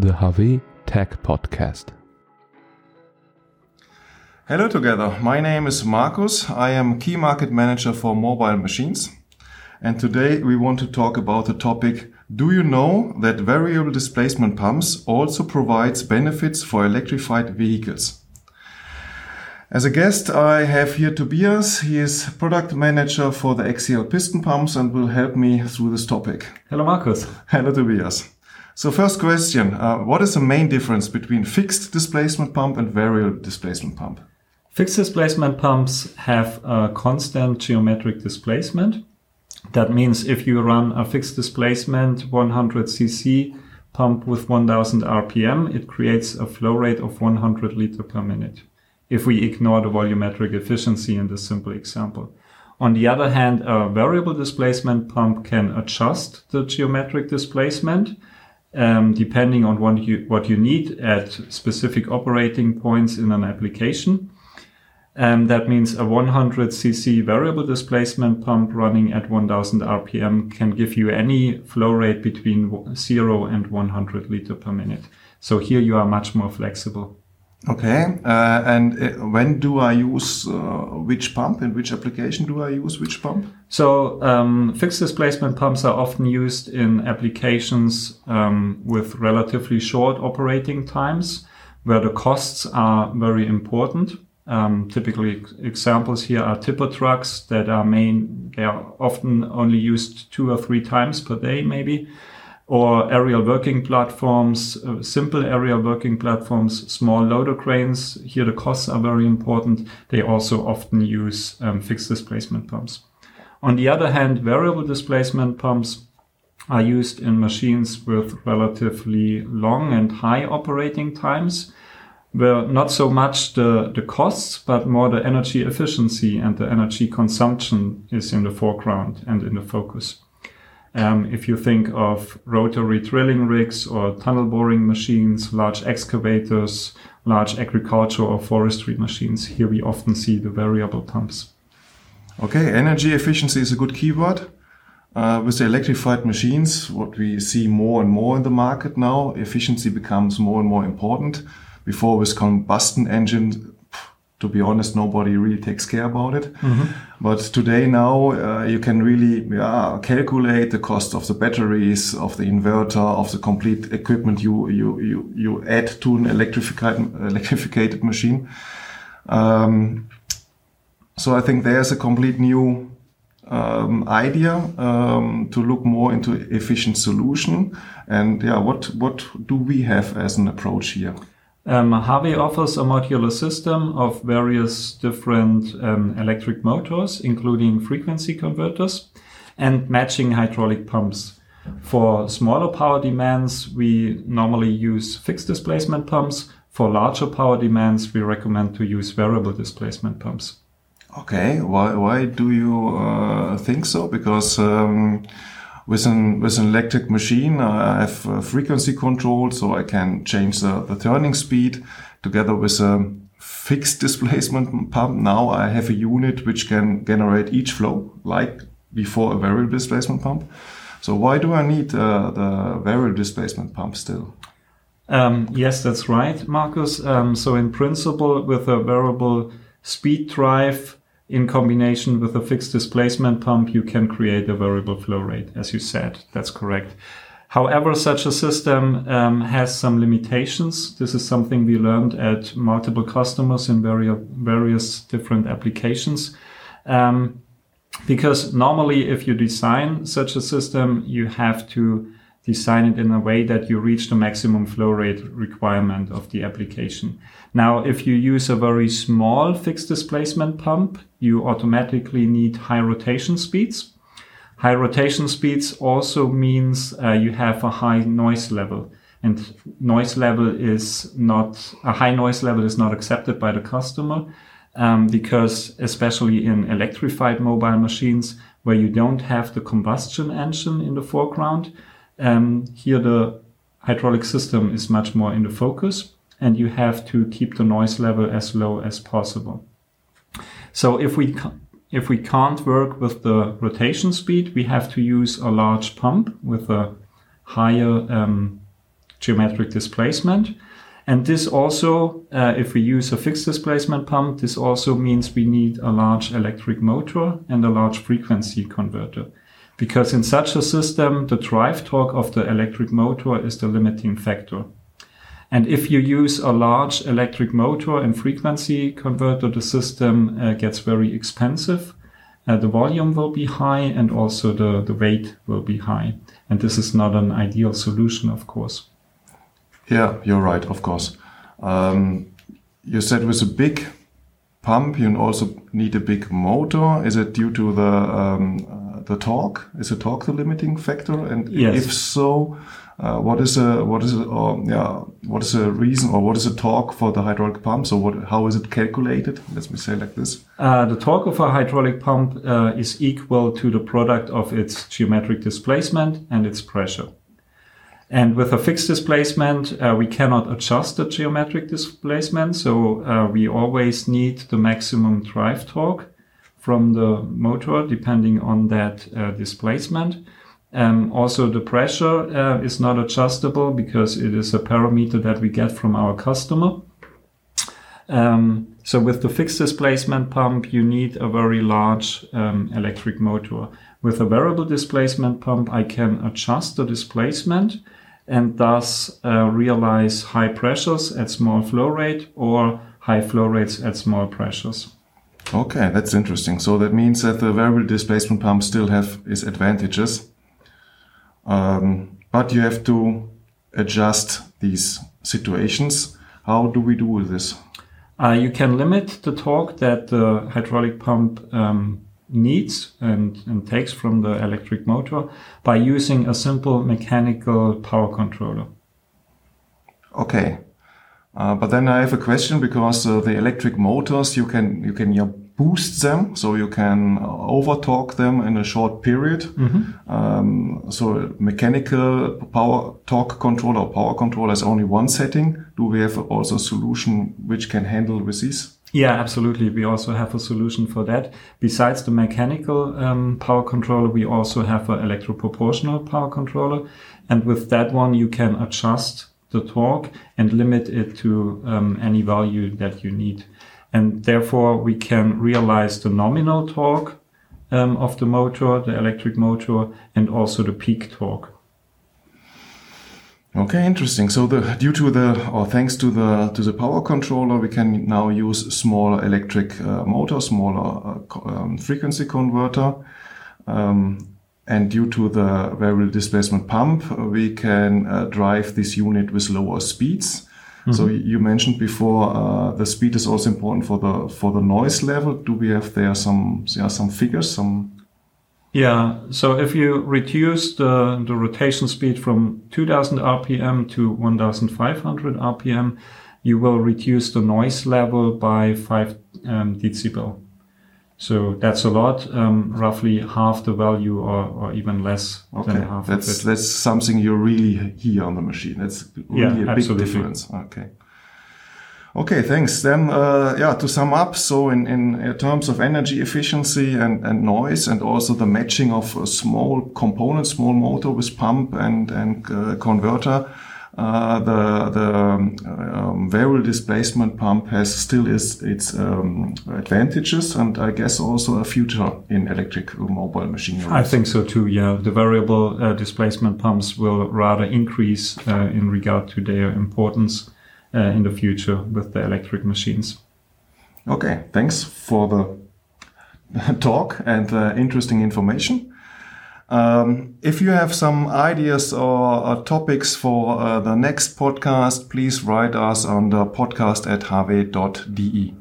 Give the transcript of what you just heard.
the HAWE Tech Podcast. Hello together. My name is Markus. I am key market manager for mobile machines. And today we want to talk about the topic Do you know that variable displacement pumps also provides benefits for electrified vehicles? As a guest, I have here Tobias. He is product manager for the axial piston pumps and will help me through this topic. Hello, Markus. Hello, Tobias. So first question, uh, what is the main difference between fixed displacement pump and variable displacement pump? Fixed displacement pumps have a constant geometric displacement. That means if you run a fixed displacement 100 cc pump with 1000 RPM, it creates a flow rate of 100 liter per minute. If we ignore the volumetric efficiency in this simple example. On the other hand, a variable displacement pump can adjust the geometric displacement um, depending on what you, what you need at specific operating points in an application. Um, that means a 100 cc variable displacement pump running at 1000 RPM can give you any flow rate between 0 and 100 liter per minute. So here you are much more flexible. Okay, uh, and uh, when do I use uh, which pump? In which application do I use which pump? So um, fixed displacement pumps are often used in applications um, with relatively short operating times, where the costs are very important. Um, typically, examples here are tipper trucks that are main. They are often only used two or three times per day, maybe or aerial working platforms, uh, simple aerial working platforms, small loader cranes. Here the costs are very important. They also often use um, fixed displacement pumps. On the other hand, variable displacement pumps are used in machines with relatively long and high operating times, where not so much the, the costs, but more the energy efficiency and the energy consumption is in the foreground and in the focus. Um, if you think of rotary drilling rigs or tunnel boring machines, large excavators, large agriculture or forestry machines, here we often see the variable pumps. Okay, energy efficiency is a good keyword. Uh, with the electrified machines, what we see more and more in the market now, efficiency becomes more and more important. Before with combustion engines, to be honest, nobody really takes care about it. Mm-hmm. But today now uh, you can really yeah, calculate the cost of the batteries, of the inverter, of the complete equipment you you you, you add to an electrified electrified machine. Um, so I think there's a complete new um, idea um, to look more into efficient solution. And yeah, what what do we have as an approach here? Um, HAWE offers a modular system of various different um, electric motors, including frequency converters and matching hydraulic pumps. For smaller power demands, we normally use fixed displacement pumps. For larger power demands, we recommend to use variable displacement pumps. Okay, why, why do you uh, think so? Because um, with an with an electric machine, I have frequency control, so I can change the, the turning speed together with a fixed displacement pump. Now I have a unit which can generate each flow like before a variable displacement pump. So why do I need uh, the variable displacement pump still? Um, yes, that's right, Markus. Um, so in principle, with a variable speed drive, in combination with a fixed displacement pump, you can create a variable flow rate, as you said. That's correct. However, such a system um, has some limitations. This is something we learned at multiple customers in various, various different applications. Um, because normally, if you design such a system, you have to design it in a way that you reach the maximum flow rate requirement of the application. Now, if you use a very small fixed displacement pump, you automatically need high rotation speeds. High rotation speeds also means uh, you have a high noise level and noise level is not a high noise level is not accepted by the customer um, because especially in electrified mobile machines where you don't have the combustion engine in the foreground um, here the hydraulic system is much more in the focus and you have to keep the noise level as low as possible. So if we if we can't work with the rotation speed, we have to use a large pump with a higher um, geometric displacement. And this also, uh, if we use a fixed displacement pump, this also means we need a large electric motor and a large frequency converter. Because in such a system, the drive torque of the electric motor is the limiting factor. And if you use a large electric motor and frequency converter, the system uh, gets very expensive. Uh, the volume will be high and also the, the weight will be high. And this is not an ideal solution, of course. Yeah, you're right, of course. Um, you said with a big pump, you also need a big motor. Is it due to the um, the torque? Is the torque the limiting factor? And Yes. if so, uh, what is a what is a, or, yeah what is a reason or what is a torque for the hydraulic pump? So what how is it calculated? Let me say like this. Uh, the torque of a hydraulic pump uh, is equal to the product of its geometric displacement and its pressure. And with a fixed displacement, uh, we cannot adjust the geometric displacement. So uh, we always need the maximum drive torque from the motor depending on that uh, displacement. Um, also, the pressure uh, is not adjustable because it is a parameter that we get from our customer. Um, so with the fixed displacement pump, you need a very large um, electric motor. With a variable displacement pump, I can adjust the displacement and thus uh, realize high pressures at small flow rate or high flow rates at small pressures. Okay, that's interesting. So that means that the variable displacement pump still have its advantages, um, but you have to adjust these situations. How do we do this? Uh, you can limit the torque that the hydraulic pump um, needs and, and takes from the electric motor by using a simple mechanical power controller. Okay, uh, but then I have a question because uh, the electric motors you can you can yeah, boost them, so you can uh, over torque them in a short period. Um, so mechanical power torque controller or power controller is only one setting. Do we have also a solution which can handle with this? Yeah, absolutely. We also have a solution for that. Besides the mechanical um, power controller, we also have an electroproportional power controller. And with that one, you can adjust the torque and limit it to um, any value that you need. And therefore, we can realize the nominal torque um, of the motor, the electric motor, and also the peak torque. Okay, interesting. So the due to the or thanks to the to the power controller, we can now use smaller electric uh, motor, smaller uh, um, frequency converter, um, and due to the variable displacement pump, we can uh, drive this unit with lower speeds. So you mentioned before uh, the speed is also important for the for the noise level. Do we have there some yeah, some figures, some Yeah, so if you reduce the, the rotation speed from 2000 RPM to 1500 RPM, you will reduce the noise level by 5 um, decibel. So that's a lot, um, roughly half the value or, or even less Okay, than half that's that's something you really hear on the machine. That's really Yeah, a big difference. Okay. Okay, thanks. Then, uh, yeah, to sum up, so in, in terms of energy efficiency and, and noise, and also the matching of a small component, small motor with pump and and uh, converter, uh, the the um, variable displacement pump has still its its um, advantages, and I guess also a future in electric mobile machinery. I think so too, yeah. The variable uh, displacement pumps will rather increase uh, in regard to their importance uh, in the future with the electric machines. Okay, thanks for the talk and the interesting information. Um, if you have some ideas or uh, topics for uh, the next podcast, please write us on the podcast at hawe.de.